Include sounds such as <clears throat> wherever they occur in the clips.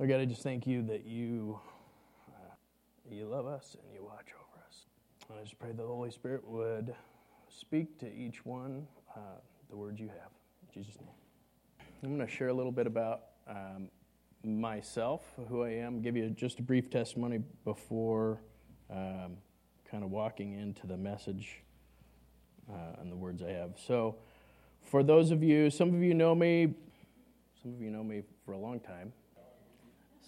Lord God, I just thank you that you uh, you love us and you watch over us. And I just pray the Holy Spirit would speak to each one uh, the words you have. In Jesus' name. I'm going to share a little bit about um, myself, who I am, give you just a brief testimony before um, kind of walking into the message uh, and the words I have. So, for those of you, some of you know me, some of you know me for a long time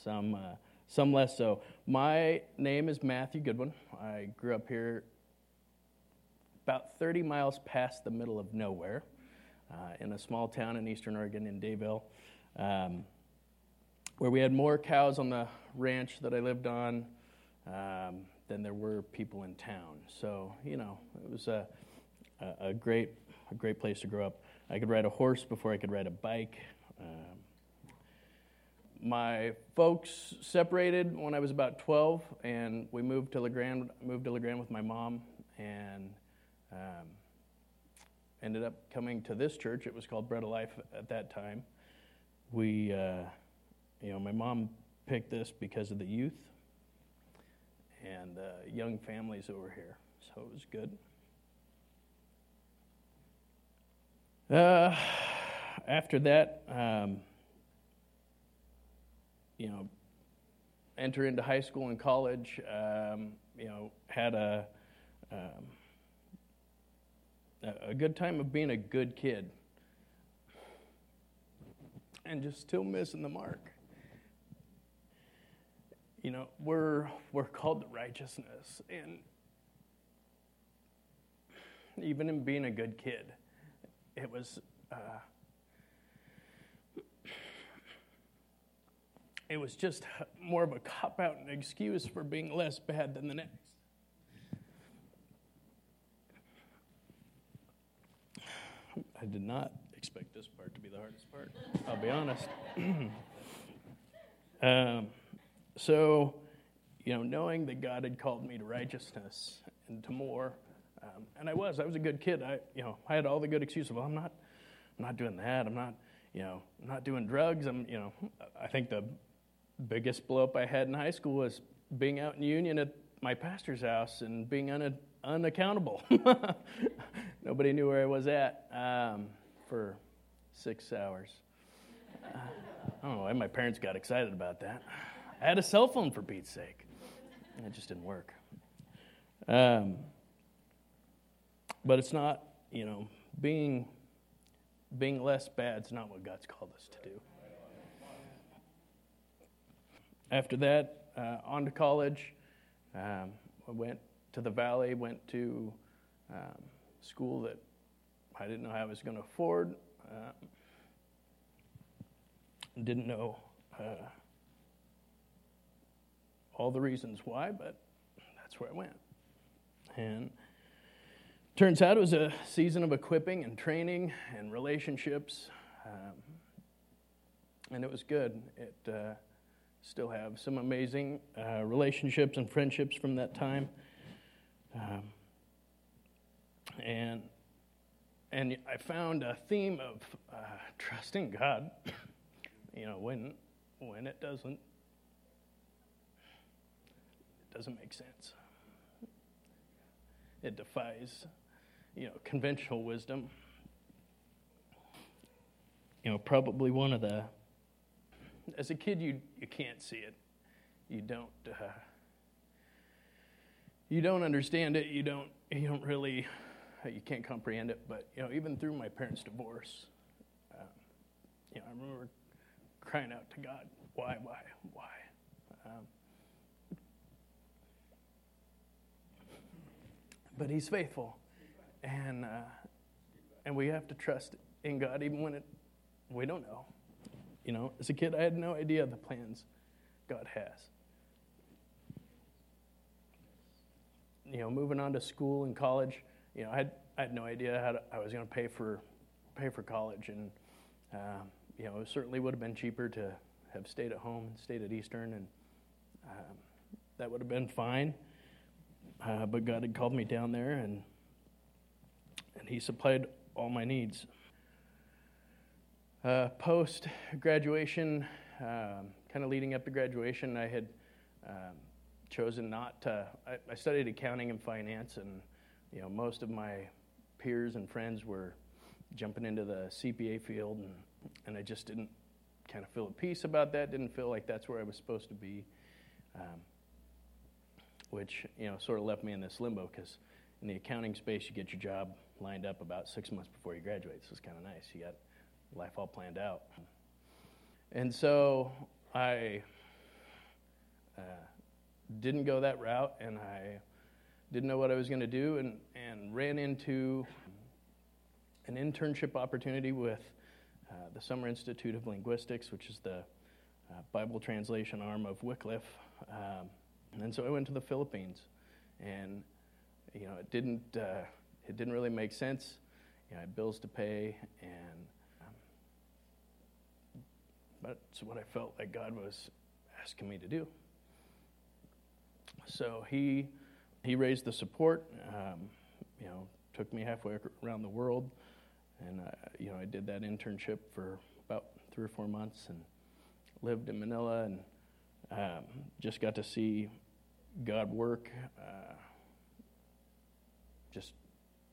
some, uh, some less so. My name is Matthew Goodwin. I grew up here about 30 miles past the middle of nowhere uh, in a small town in eastern Oregon in Dayville, um, where we had more cows on the ranch that I lived on um, than there were people in town. So, you know, it was a, a, great, a great place to grow up. I could ride a horse before I could ride a bike. Um, my folks separated when I was about 12, and we moved to La Grande. Moved to La Grande with my mom, and um, ended up coming to this church. It was called Bread of Life at that time. We, uh, you know, my mom picked this because of the youth and uh, young families over here, so it was good. Uh, after that. Um, you know, enter into high school and college, um, you know, had a, um, a good time of being a good kid and just still missing the mark. You know, we're, we're called to righteousness, and even in being a good kid, it was. Uh, it was just more of a cop out and excuse for being less bad than the next. I did not expect this part to be the hardest part, I'll be honest. <clears throat> um, so, you know, knowing that God had called me to righteousness and to more, um, and I was, I was a good kid. I, you know, I had all the good excuses. Well, I'm not, I'm not doing that. I'm not, you know, I'm not doing drugs. I'm, you know, I think the biggest blow up I had in high school was being out in Union at my pastor's house and being un- unaccountable. <laughs> Nobody knew where I was at um, for six hours. Uh, I don't know why my parents got excited about that. I had a cell phone for Pete's sake. and It just didn't work. Um, but it's not, you know, being being less bad is not what God's called us to do after that, uh, on to college. Um, I went to the Valley, went to um, school that I didn't know I was going to afford. Uh, didn't know uh, all the reasons why, but that's where I went. And turns out it was a season of equipping and training and relationships, um, and it was good. It uh, Still have some amazing uh, relationships and friendships from that time. Um, and and I found a theme of uh, trusting God. <coughs> you know, when when it doesn't, it doesn't make sense. It defies, you know, conventional wisdom. You know, probably one of the as a kid, you, you can't see it. You don't. Uh, you don't understand it. You don't. You don't really. You can't comprehend it. But you know, even through my parents' divorce, um, you know, I remember crying out to God, "Why? Why? Why?" Um, but He's faithful, and uh, and we have to trust in God even when it we don't know. You know, as a kid, I had no idea the plans God has. You know, moving on to school and college, you know, I had, I had no idea how to, I was going to pay for pay for college, and um, you know, it certainly would have been cheaper to have stayed at home and stayed at Eastern, and um, that would have been fine. Uh, but God had called me down there, and and He supplied all my needs. Uh, Post graduation, um, kind of leading up to graduation, I had um, chosen not to. I, I, studied accounting and finance, and you know most of my peers and friends were jumping into the CPA field, and, and I just didn't kind of feel at peace about that. Didn't feel like that's where I was supposed to be, um, which you know sort of left me in this limbo because in the accounting space you get your job lined up about six months before you graduate, so it's kind of nice. You got life all planned out. And so I uh, didn't go that route, and I didn't know what I was going to do, and, and ran into an internship opportunity with uh, the Summer Institute of Linguistics, which is the uh, Bible translation arm of Wycliffe. Um, and so I went to the Philippines, and you know it didn't uh, it didn't really make sense. You know, I had bills to pay, and that's what I felt like God was asking me to do. So he he raised the support. Um, you know, took me halfway around the world, and uh, you know I did that internship for about three or four months, and lived in Manila, and um, just got to see God work. Uh, just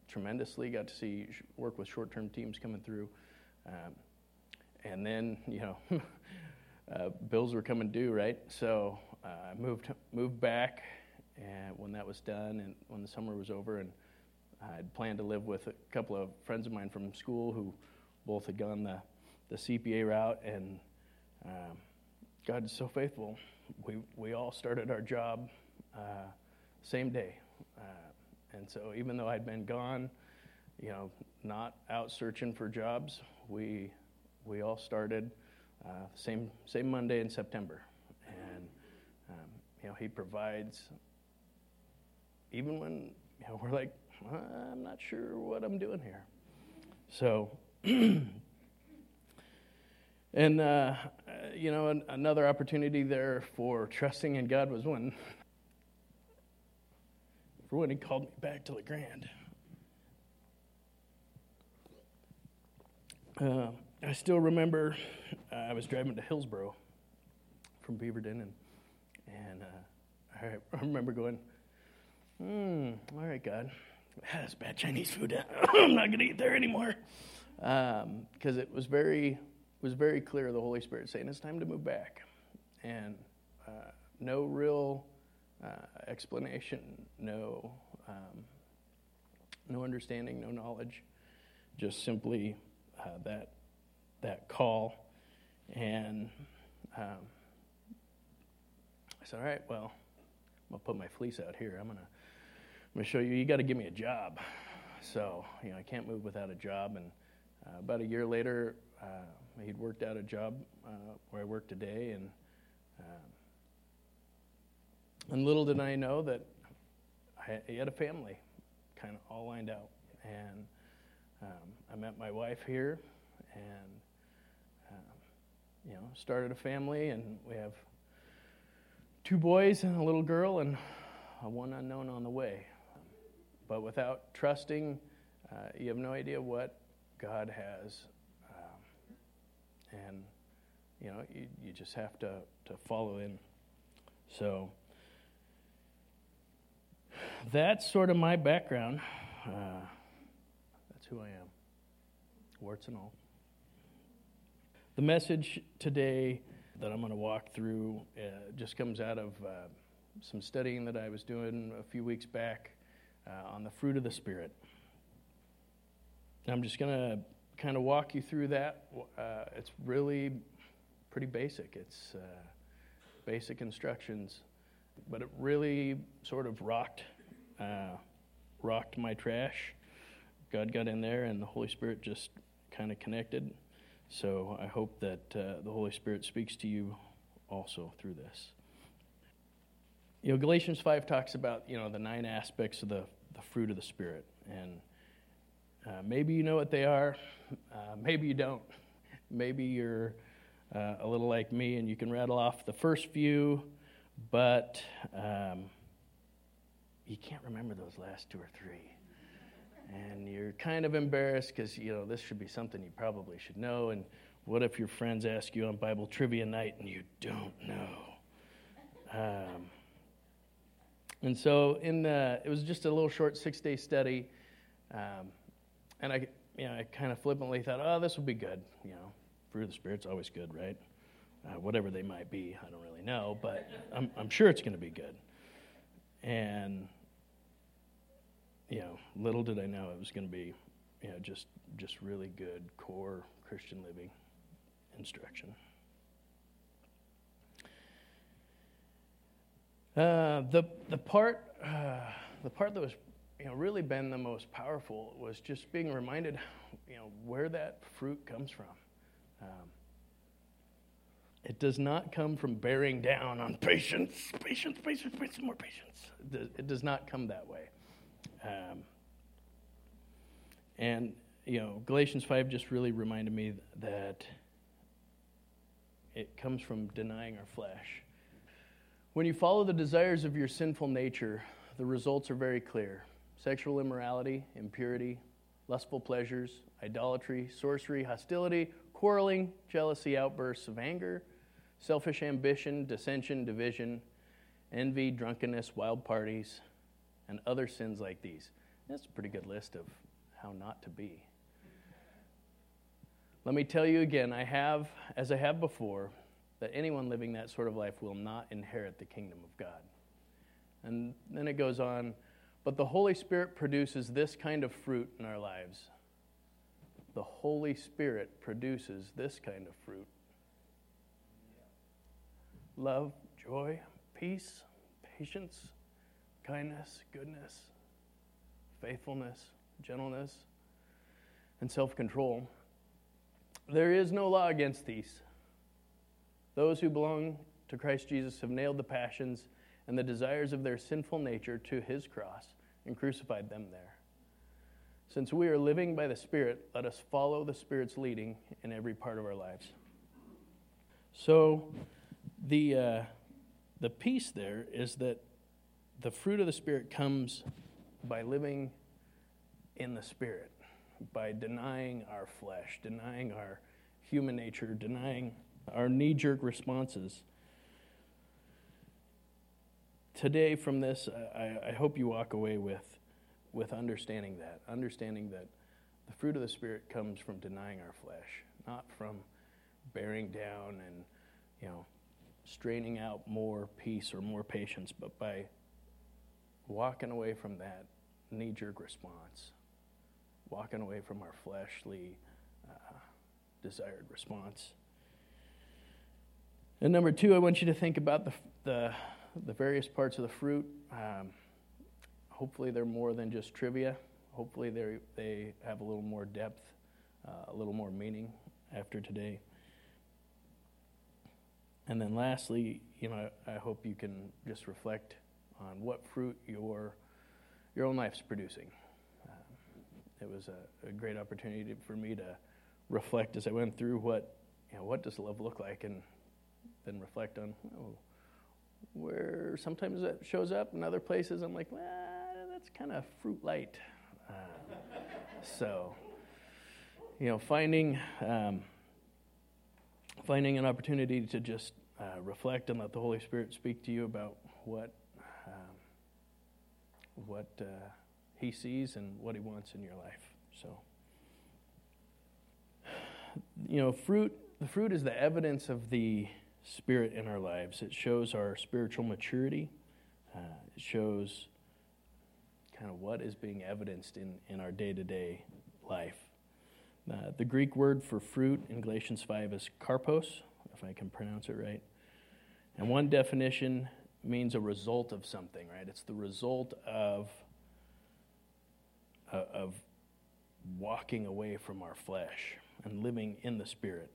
tremendously. Got to see work with short-term teams coming through. Um, and then you know <laughs> uh, bills were coming due, right? So uh, I moved moved back, and when that was done, and when the summer was over, and I'd planned to live with a couple of friends of mine from school who both had gone the the CPA route, and um, God is so faithful. We we all started our job uh, same day, uh, and so even though I'd been gone, you know, not out searching for jobs, we we all started uh, same same Monday in September, and um, you know he provides even when you know we're like I'm not sure what I'm doing here. So, <clears throat> and uh, you know an, another opportunity there for trusting in God was when for when He called me back to La Grande. Uh, I still remember uh, I was driving to Hillsboro from Beaverton, and and uh, I, remember going, hmm, all right, God, that's bad Chinese food. <laughs> I'm not going to eat there anymore, because um, it was very was very clear the Holy Spirit saying it's time to move back, and uh, no real uh, explanation, no um, no understanding, no knowledge, just simply uh, that that call. And um, I said, All right, well, I'm to put my fleece out here. I'm to I'm to show you, you got to give me a job. So, you know, I can't move without a job. And uh, about a year later, uh, he'd worked out a job uh, where I work today. And, um, and little did I know that I, he had a family kind of all lined out. And um, I met my wife here, and you know, started a family, and we have two boys and a little girl, and one unknown on the way. But without trusting, uh, you have no idea what God has. Um, and, you know, you, you just have to, to follow in. So, that's sort of my background. Uh, that's who I am, warts and all. The message today that I'm going to walk through uh, just comes out of uh, some studying that I was doing a few weeks back uh, on the fruit of the Spirit. I'm just going to kind of walk you through that. Uh, it's really pretty basic, it's uh, basic instructions, but it really sort of rocked, uh, rocked my trash. God got in there, and the Holy Spirit just kind of connected. So I hope that uh, the Holy Spirit speaks to you also through this. You know, Galatians 5 talks about, you know, the nine aspects of the, the fruit of the Spirit. And uh, maybe you know what they are, uh, maybe you don't. Maybe you're uh, a little like me and you can rattle off the first few, but um, you can't remember those last two or three and you're kind of embarrassed because you know this should be something you probably should know and What if your friends ask you on Bible trivia night and you don't know? Um, and so, in the, it was just a little short six day study, um, and I, you know, I kind of flippantly thought, oh, this will be good. You know, fruit of the spirit's always good, right? Uh, whatever they might be, I don't really know, but I'm, I'm sure it's going to be good. And you know, little did I know it was going to be, you know, just just really good core Christian living instruction. Uh, the the part uh, the part that was you know really been the most powerful was just being reminded you know where that fruit comes from. Um, it does not come from bearing down on patience, patience, patience, patience, more patience. It does, it does not come that way. Um, and you know, Galatians five just really reminded me that it comes from denying our flesh. When you follow the desires of your sinful nature, the results are very clear sexual immorality, impurity, lustful pleasures, idolatry, sorcery, hostility, quarreling, jealousy, outbursts of anger, selfish ambition, dissension, division, envy, drunkenness, wild parties, and other sins like these. That's a pretty good list of how not to be. Let me tell you again, I have, as I have before, that anyone living that sort of life will not inherit the kingdom of God. And then it goes on, but the Holy Spirit produces this kind of fruit in our lives. The Holy Spirit produces this kind of fruit love, joy, peace, patience, kindness, goodness, faithfulness, gentleness, and self control. There is no law against these. Those who belong to Christ Jesus have nailed the passions and the desires of their sinful nature to his cross and crucified them there. Since we are living by the Spirit, let us follow the Spirit's leading in every part of our lives. So, the, uh, the piece there is that the fruit of the Spirit comes by living in the Spirit by denying our flesh, denying our human nature, denying our knee jerk responses. Today, from this, I, I, hope you walk away with, with understanding that, understanding that the fruit of the Spirit comes from denying our flesh, not from bearing down and, you know, straining out more peace or more patience, but by walking away from that knee jerk response walking away from our fleshly uh, desired response. And number two, I want you to think about the, the, the various parts of the fruit. Um, hopefully, they're more than just trivia. Hopefully, they they have a little more depth, uh, a little more meaning after today. And then, lastly, you know, I hope you can just reflect on what fruit your your own life's producing it was a, a great opportunity for me to reflect as I went through what, you know, what does love look like, and then reflect on oh, where sometimes that shows up, in other places I'm like, well, that's kind of fruit light. Uh, so, you know, finding um, finding an opportunity to just uh, reflect and let the Holy Spirit speak to you about what what. Uh, he sees and what he wants in your life. So, you know, fruit, the fruit is the evidence of the Spirit in our lives. It shows our spiritual maturity, uh, it shows kind of what is being evidenced in, in our day to day life. Uh, the Greek word for fruit in Galatians 5 is karpos, if I can pronounce it right. And one definition means a result of something, right? It's the result of uh, of walking away from our flesh and living in the Spirit.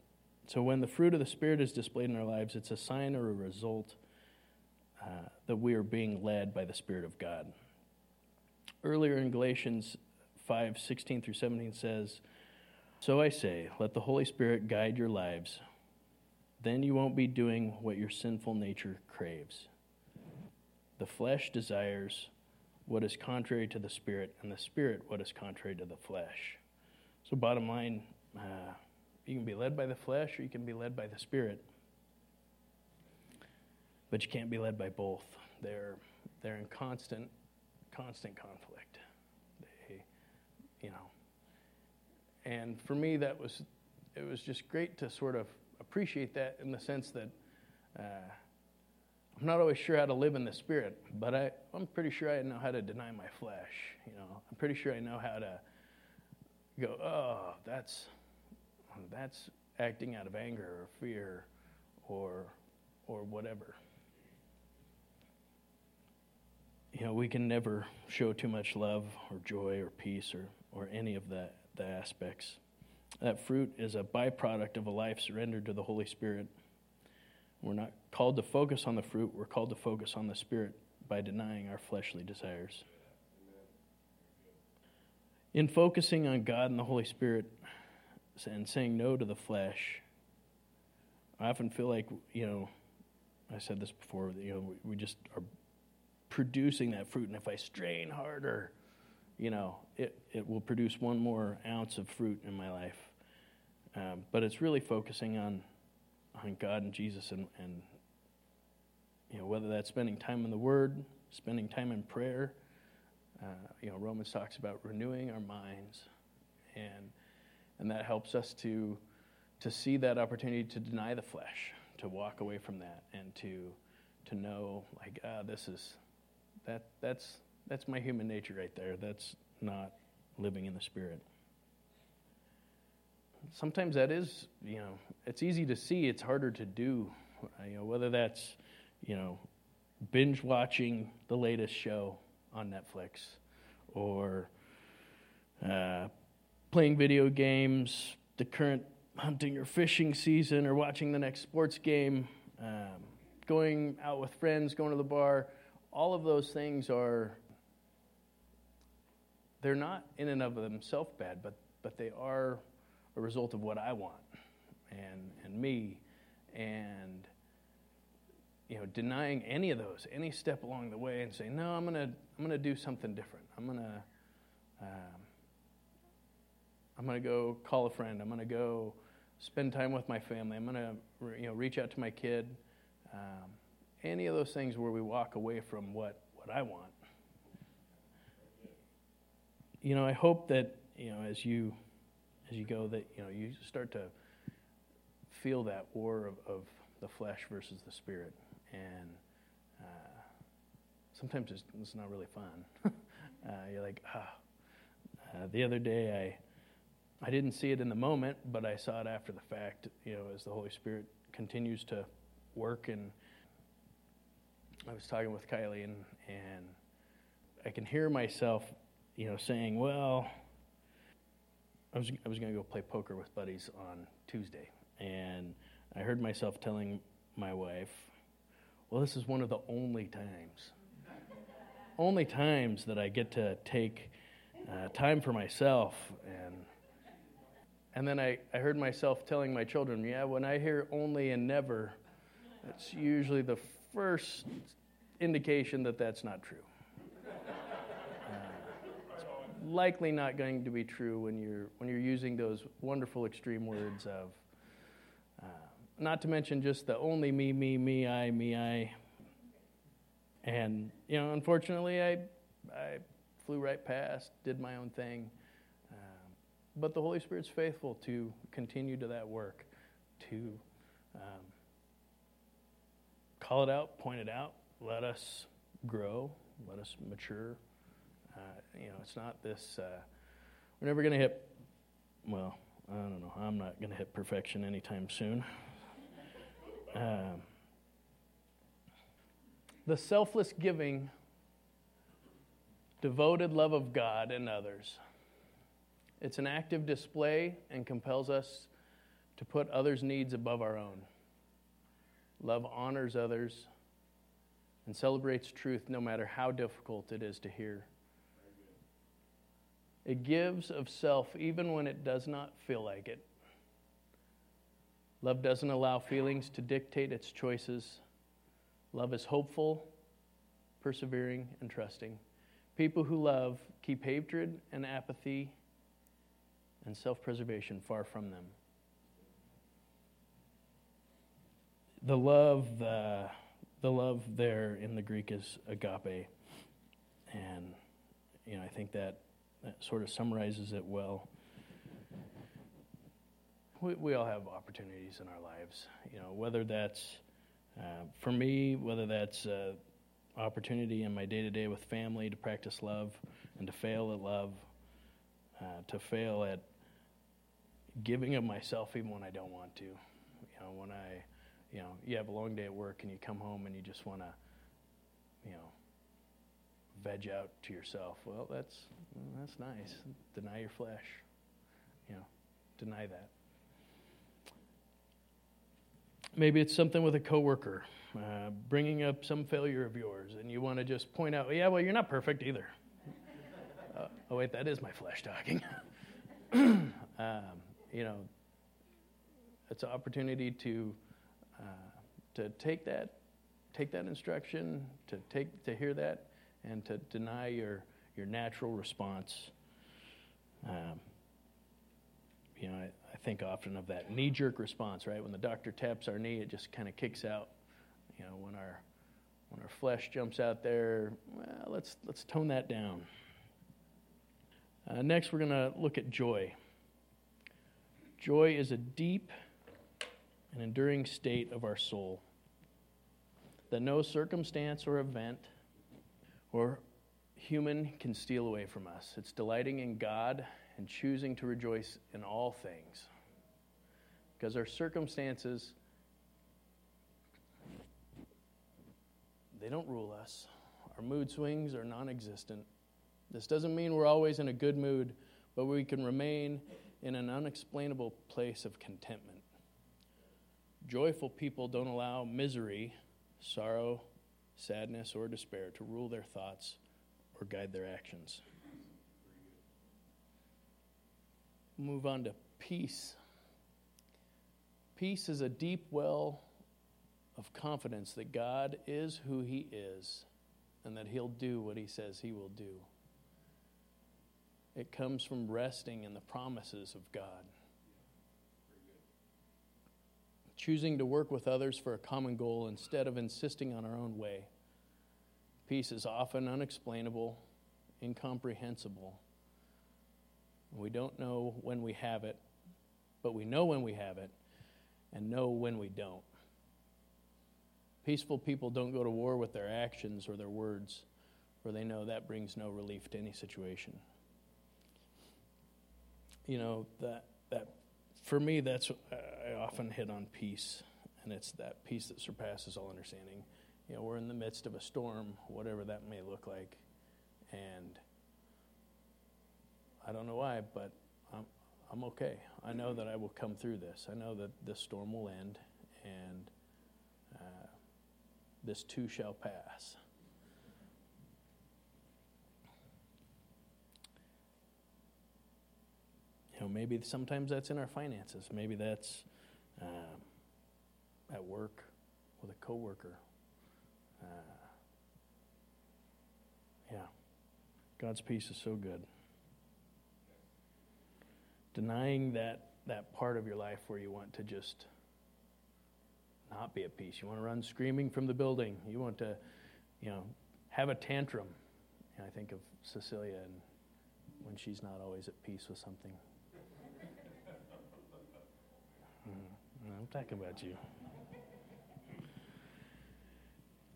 So when the fruit of the Spirit is displayed in our lives, it's a sign or a result uh, that we are being led by the Spirit of God. Earlier in Galatians 5 16 through 17 says, So I say, let the Holy Spirit guide your lives. Then you won't be doing what your sinful nature craves. The flesh desires what is contrary to the Spirit, and the Spirit what is contrary to the flesh. So, bottom line, uh, you can be led by the flesh or you can be led by the Spirit. But you can't be led by both. They're, they're in constant, constant conflict. They, you know. And for me, that was, it was just great to sort of appreciate that in the sense that uh, I'm not always sure how to live in the spirit, but I, I'm pretty sure I know how to deny my flesh. You know, I'm pretty sure I know how to go, oh, that's that's acting out of anger or fear or or whatever. You know, we can never show too much love or joy or peace or, or any of the, the aspects. That fruit is a byproduct of a life surrendered to the Holy Spirit. We're not called to focus on the fruit, we're called to focus on the Spirit by denying our fleshly desires. In focusing on God and the Holy Spirit and saying no to the flesh, I often feel like, you know, I said this before, you know, we just are producing that fruit. And if I strain harder, you know, it, it will produce one more ounce of fruit in my life. Um, but it's really focusing on on God and Jesus and, and you know, whether that's spending time in the Word, spending time in prayer. Uh, you know, Romans talks about renewing our minds, and and that helps us to to see that opportunity to deny the flesh, to walk away from that, and to to know like this is that that's that's my human nature right there. That's not living in the Spirit sometimes that is, you know, it's easy to see, it's harder to do. You know, whether that's, you know, binge watching the latest show on Netflix or uh, playing video games, the current hunting or fishing season, or watching the next sports game, um, going out with friends, going to the bar. All of those things are, they're not in and of themselves bad, but, but they are a result of what I want and, and me and you know denying any of those any step along the way and saying no i'm gonna i'm gonna do something different. I'm gonna um, i'm gonna go call a friend. I'm gonna go spend time with my family. I'm gonna you know reach out to my kid. Um, any of those things where we walk away from what what i want. You know i hope that you know as you as you go that you know you start to feel that war of, of the flesh versus the spirit, and uh, sometimes it's, it's, not really fun. <laughs> uh, you're like, ah. Uh, the other day, I I didn't see it in the moment, but I saw it after the fact. You know, as the Holy Spirit continues to work, and I was talking with Kylie, and and I can hear myself, you know, saying, well I was I was going to go play poker with buddies on Tuesday, and I heard myself telling my wife, "Well, this is one of the only times, only times that I get to take uh, time for myself." And and then I, I heard myself telling my children, "Yeah, when I hear only and never, that's usually the first indication that that's not true." Likely not going to be true when you're when you're using those wonderful extreme words of uh, not to mention just the only me me me i me i. And you know unfortunately i i flew right past did my own thing. Um, but the holy spirit's faithful to continue to that work to um, call it out point it out let us grow let us mature uh, you know, it's not this, uh, we're never going to hit, well, I don't know, I'm not going to hit perfection anytime soon. Um, the selfless giving, devoted love of God and others. It's an active display and compels us to put others' needs above our own. Love honors others and celebrates truth no matter how difficult it is to hear. It gives of self even when it does not feel like it. Love doesn't allow feelings to dictate its choices. Love is hopeful, persevering, and trusting. People who love keep hatred and apathy and self preservation far from them. the love, the, the love there in the Greek is agape. And, you know, I think that, that sort of summarizes it well. We, we all have opportunities in our lives, you know, whether that's, uh, for me, whether that's uh, opportunity in my day to day with family to practice love and to fail at love, uh, to fail at giving of myself even when I don't want to. You know, when I, you know, you have a long day at work and you come home and you just want to, veg out to yourself. Well, that's that's nice. Deny your flesh. You know, deny that. Maybe it's something with a coworker, uh, bringing up some failure of yours, and you want to just point out, yeah, well, you're not perfect either. <laughs> uh, oh wait, that is my flesh talking. <coughs> um, you know, it's an opportunity to uh, to take that take that instruction, to take to hear that, and to deny your your natural response. Um, you know, I, I, think often of that knee jerk response, right? When the doctor taps our knee, it just kind of kicks out. You know, when our when our flesh jumps out there, well, let's let's tone that down. Uh, next, we're going to look at joy. Joy is a deep and enduring state of our soul that no circumstance or event or human can steal away from us. It's delighting in God and choosing to rejoice in all things. Because our circumstances, they don't rule us. Our mood swings are non existent. This doesn't mean we're always in a good mood, but we can remain in an unexplainable place of contentment. Joyful people don't allow misery, sorrow, sadness, or despair to rule their thoughts or guide their actions. Move on to peace. Peace is a deep well of confidence that God is who He is and that He'll do what He says He will do. It comes from resting in the promises of God. Choosing to work with others for a common goal instead of insisting on our own way. Peace is often unexplainable, incomprehensible. We don't know when we have it, but we know when we have it and know when we don't. Peaceful people don't go to war with their actions or their words, for they know that brings no relief to any situation you know that that for me that's I often hit on peace, and it's that peace that surpasses all understanding. You know, we're in the midst of a storm, whatever that may look like, and I don't know why, but I'm I'm okay. I know that I will come through this. I know that this storm will end, and uh, this too shall pass. Know, maybe sometimes that's in our finances. Maybe that's uh, at work with a coworker. Uh, yeah, God's peace is so good. Denying that that part of your life where you want to just not be at peace. You want to run screaming from the building. You want to, you know, have a tantrum. And I think of Cecilia and when she's not always at peace with something. I'm talking about you.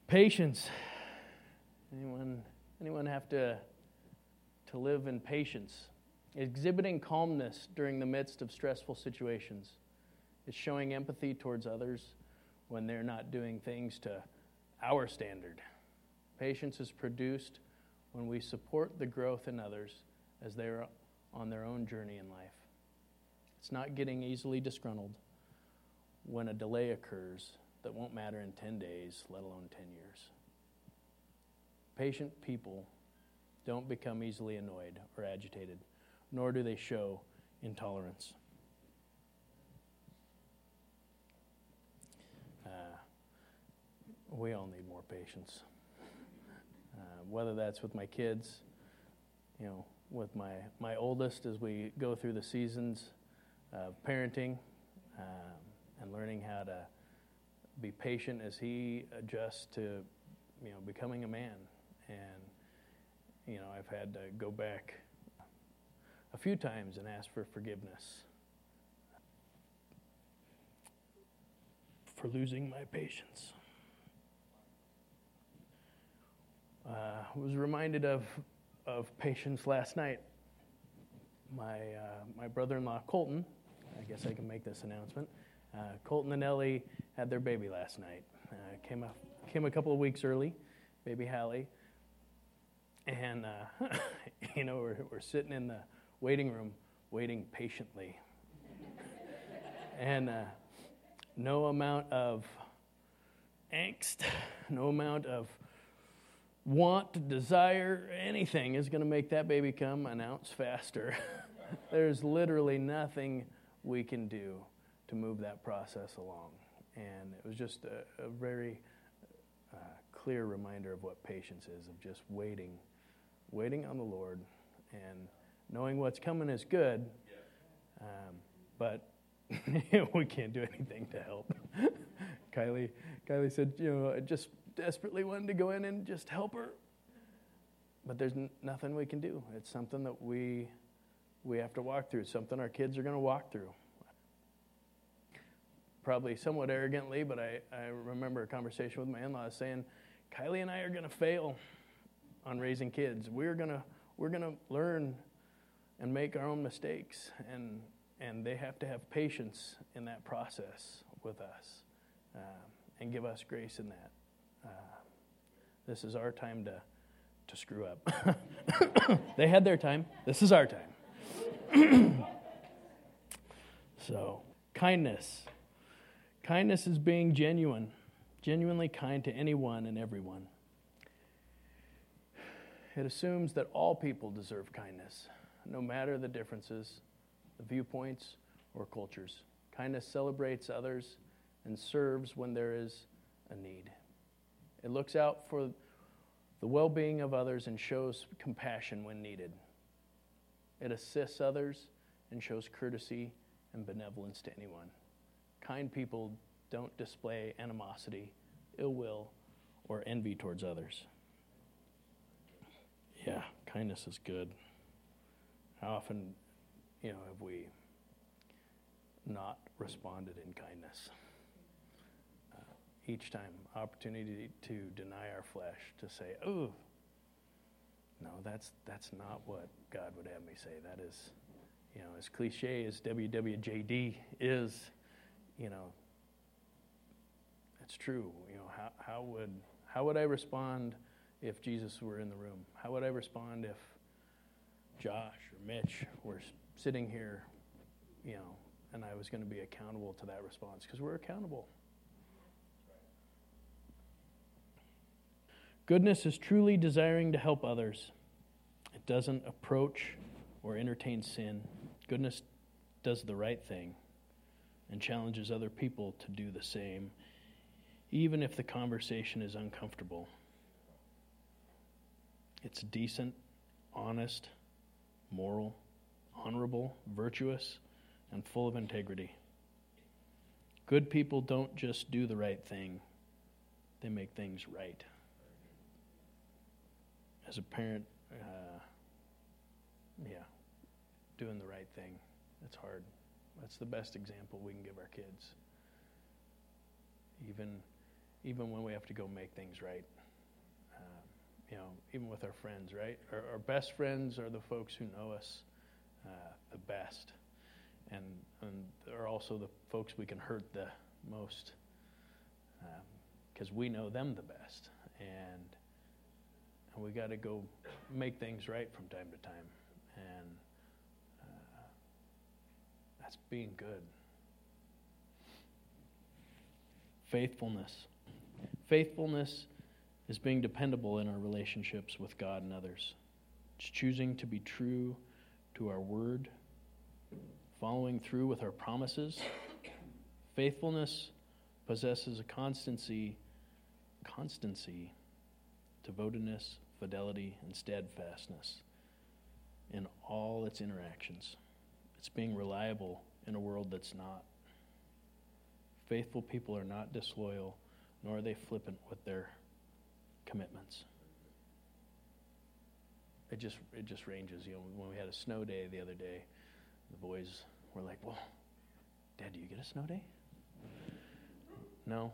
Patience. Anyone, anyone have to, to live in patience? Exhibiting calmness during the midst of stressful situations. It's showing empathy towards others when they're not doing things to our standard. Patience is produced when we support the growth in others as they're on their own journey in life. It's not getting easily disgruntled when a delay occurs that won't matter in 10 days, let alone 10 years. Patient people don't become easily annoyed or agitated, nor do they show intolerance. Uh, we all need more patience. Uh, whether that's with my kids, you know, with my, my oldest as we go through the seasons of parenting. Um, and learning how to be patient as he adjusts to, you know, becoming a man. And, you know, I've had to go back a few times and ask for forgiveness for losing my patience. Uh, I was reminded of, of patience last night. My, uh, my brother in law, Colton, I guess I can make this announcement. Uh, Colton and Ellie had their baby last night. Uh, came, a, came a couple of weeks early, baby Hallie. And, uh, <laughs> you know, we're, we're sitting in the waiting room, waiting patiently. and uh, no amount of angst, no amount of want, desire, anything is going to make that baby come an ounce faster. <laughs> There's literally nothing we can do to move that process along. And it was just a, a very uh, clear reminder of what patience is of just waiting, waiting on the Lord, and knowing what's coming is good, um, but <laughs> we can't do anything to help. <laughs> Kylie, Kylie said, you know, I just desperately wanted to go in and just help her, but there's n- nothing we can do. It's something that we we have to walk through. It's something our kids are going to walk through probably somewhat arrogantly, but I, I remember a conversation with my in laws saying, Kylie and I are going to fail on raising kids. We're going to we're going to learn and make our own mistakes, and, and they have to have patience in that process with us uh, and give us grace in that. Uh, this is our time to, to screw up. <laughs> they had their time, this is our time. <clears throat> so, kindness. Kindness is being genuine, genuinely kind to anyone and everyone. It assumes that all people deserve kindness, no matter the differences, the viewpoints, or cultures. Kindness celebrates others and serves when there is a need. It looks out for the well being of others and shows compassion when needed. It assists others and shows courtesy and benevolence to anyone. Kind people don't display animosity, ill will, or envy towards others. Yeah, kindness is good. How often, you know, have we not responded in kindness? Uh, each time, opportunity to deny our flesh, to say, "Oh, no, that's that's not what God would have me say. That is, you know, as cliche as WWJD is, you know, that's true. You know, how, how would how would I respond if Jesus were in the room? How would I respond if Josh or Mitch were sitting here, you know, and I was going to be accountable to that response? Because we're accountable. Goodness is truly desiring to help others. It doesn't approach or entertain sin. Goodness does the right thing and challenges other people to do the same even if the conversation is uncomfortable. It's decent, honest, moral, honorable, virtuous, and full of integrity. Good people don't just do the right thing, they make things right. As a parent, uh, yeah, doing the right thing, it's hard. That's the best example we can give our kids. Even even when we have to go make things right. Um, you know, even with our friends, right? Our, our, best friends are the folks who know us uh, the best, and and are also the folks we can hurt the most because um, we know them the best, and and we got to go make things right from time to time, and that's being good. Faithfulness. Faithfulness is being dependable in our relationships with God and others. It's choosing to be true to our word, following through with our promises. Faithfulness possesses a constancy, constancy, devotedness, fidelity, and steadfastness in all its interactions. It's being reliable in a world that's not. Faithful people are not disloyal, nor are they flippant with their commitments. It just it just ranges. You know, when we had a snow day the other day, the boys were like, "Well, Dad, do you get a snow day?" No,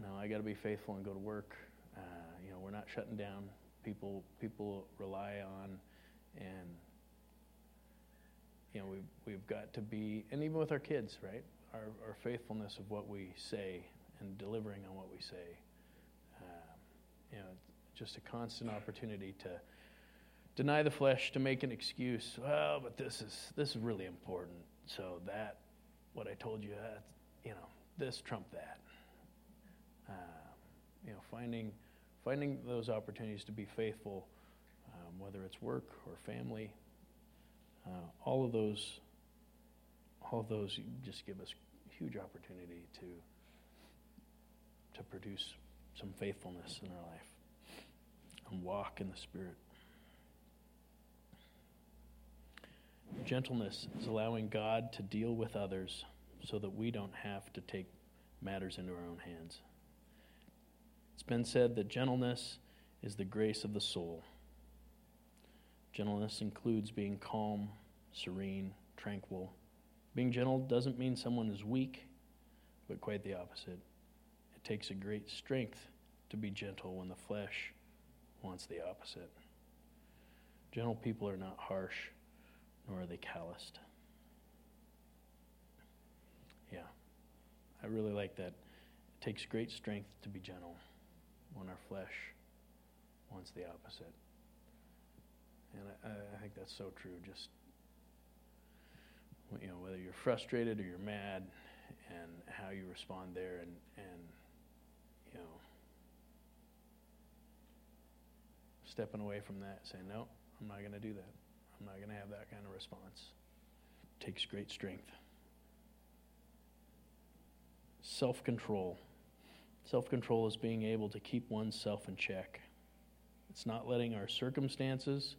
no. I got to be faithful and go to work. Uh, you know, we're not shutting down. People people rely on, and you know, we've we've got to be, and even with our kids, right? Our our faithfulness of what we say and delivering on what we say. Uh, you know, just a constant opportunity to deny the flesh to make an excuse. Well, but this is this is really important. So that what I told you, that you know, this trump that. Uh, you know, finding finding those opportunities to be faithful, um, whether it's work or family, uh, all of those, all of those just give us huge opportunity to to produce some faithfulness in our life and walk in the Spirit. Gentleness is allowing God to deal with others so that we don't have to take matters into our own hands. It's been said that gentleness is the grace of the soul. Gentleness includes being calm, serene, tranquil. Being gentle doesn't mean someone is weak, but quite the opposite. It takes a great strength to be gentle when the flesh wants the opposite. Gentle people are not harsh nor are they calloused. Yeah, I really like that. It takes great strength to be gentle when our flesh wants the opposite. And I, I think that's so true. Just, you know, whether you're frustrated or you're mad and how you respond there and, and you know, stepping away from that, saying, no, I'm not going to do that. I'm not going to have that kind of response. It takes great strength. Self control. Self control is being able to keep oneself in check. It's not letting our circumstances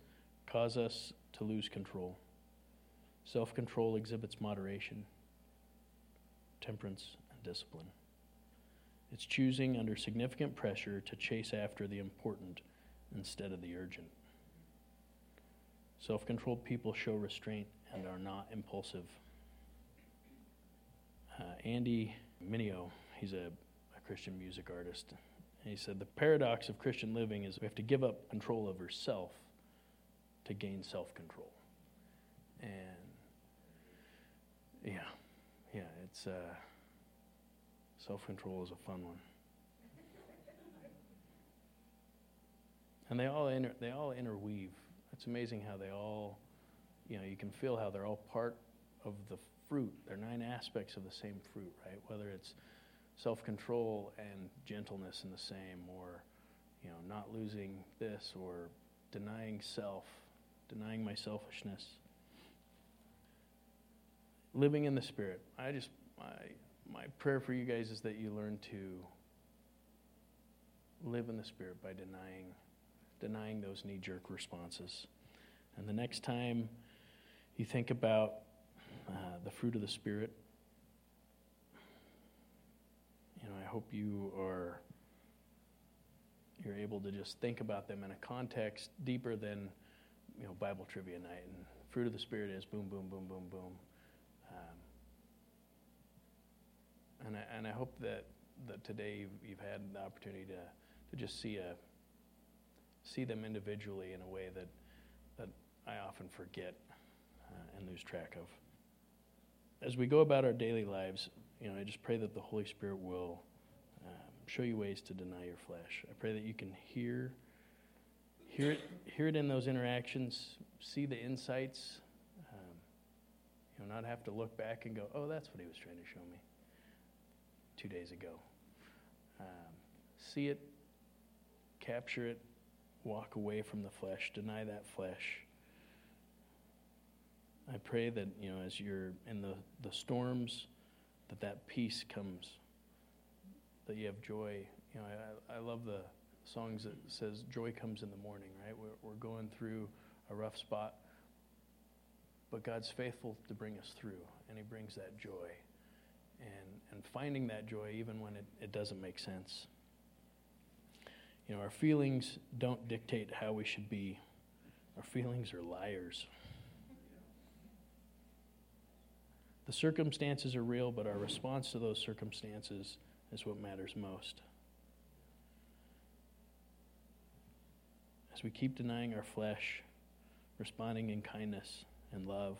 cause us to lose control. Self control exhibits moderation, temperance, and discipline. It's choosing under significant pressure to chase after the important instead of the urgent. Self controlled people show restraint and are not impulsive. Uh, Andy Mineo, he's a, a Christian music artist. He said, The paradox of Christian living is we have to give up control over self to gain self control. And yeah, yeah, it's uh, self control is a fun one. and they all inter- they all interweave it's amazing how they all, you know, you can feel how they're all part of the fruit. They're nine aspects of the same fruit, right? Whether it's self control and gentleness in the same, or, you know, not losing this, or denying self, denying my selfishness. Living in the Spirit. I just, my, my prayer for you guys is that you learn to live in the Spirit by denying denying those knee jerk responses. And the next time you think about uh, the fruit of the Spirit, you know, I hope you are you're able to just think about them in a context deeper than you know Bible trivia night. And fruit of the Spirit is boom, boom, boom, boom, boom. Um, and I, and I hope that that today you've, you've had the opportunity to to just see a see them individually in a way that, that I often forget uh, and lose track of. As we go about our daily lives, you know, I just pray that the Holy Spirit will um, show you ways to deny your flesh. I pray that you can hear, hear it, hear it in those interactions, see the insights, um, you know, not have to look back and go, oh, that's what he was trying to show me two days ago. Um, see it, capture it, walk away from the flesh, deny that flesh. I pray that, you know, as you're in the, the storms, that that peace comes, that you have joy. You know, I, I love the songs that says joy comes in the morning, right? We're, we're going through a rough spot, but God's faithful to bring us through, and He brings that joy. and, and finding that joy even when it, it doesn't make sense. You know, our feelings don't dictate how we should be, our feelings are liars. The circumstances are real, but our response to those circumstances is what matters most. As we keep denying our flesh, responding in kindness and love,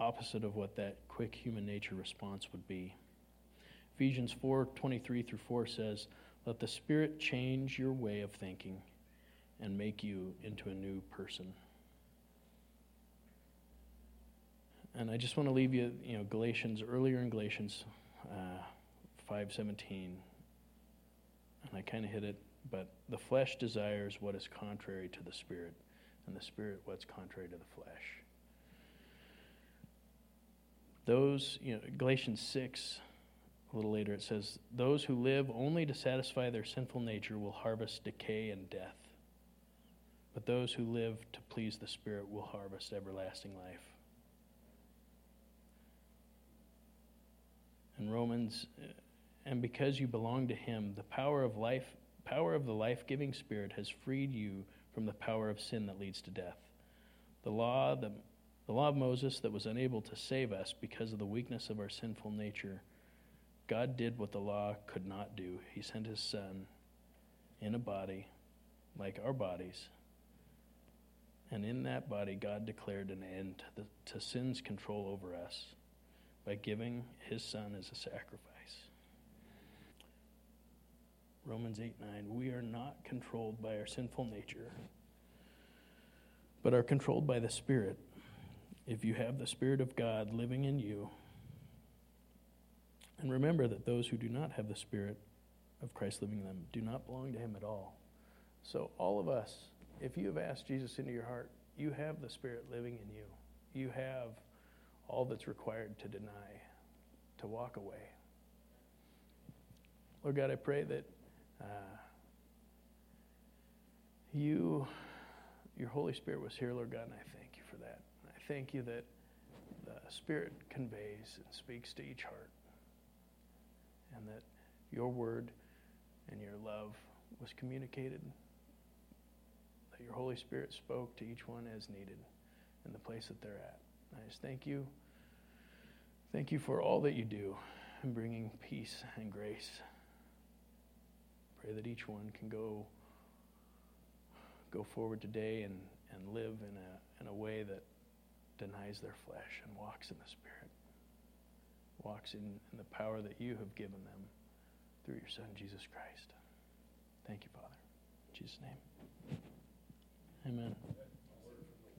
opposite of what that quick human nature response would be. Ephesians 4 23 through 4 says, Let the Spirit change your way of thinking and make you into a new person. And I just want to leave you, you know, Galatians, earlier in Galatians uh, 5.17, and I kind of hit it, but the flesh desires what is contrary to the Spirit, and the Spirit what's contrary to the flesh. Those, you know, Galatians 6, a little later, it says, Those who live only to satisfy their sinful nature will harvest decay and death. But those who live to please the Spirit will harvest everlasting life. In Romans, and because you belong to Him, the power of life, power of the life-giving Spirit has freed you from the power of sin that leads to death. The law, the the law of Moses that was unable to save us because of the weakness of our sinful nature, God did what the law could not do. He sent his Son in a body like our bodies. And in that body, God declared an end to, the, to sin's control over us by giving his Son as a sacrifice. Romans 8 9. We are not controlled by our sinful nature, but are controlled by the Spirit if you have the Spirit of God living in you. And remember that those who do not have the Spirit of Christ living in them do not belong to Him at all. So, all of us, if you have asked Jesus into your heart, you have the Spirit living in you. You have all that's required to deny, to walk away. Lord God, I pray that uh, you, your Holy Spirit was here, Lord God, and I thank you for that. I thank you that the Spirit conveys and speaks to each heart, and that your word and your love was communicated, that your Holy Spirit spoke to each one as needed in the place that they're at. I just thank you. Thank you for all that you do in bringing peace and grace pray that each one can go go forward today and, and live in a, in a way that denies their flesh and walks in the Spirit, walks in, in the power that you have given them through your Son, Jesus Christ. Thank you, Father. In Jesus' name. Amen.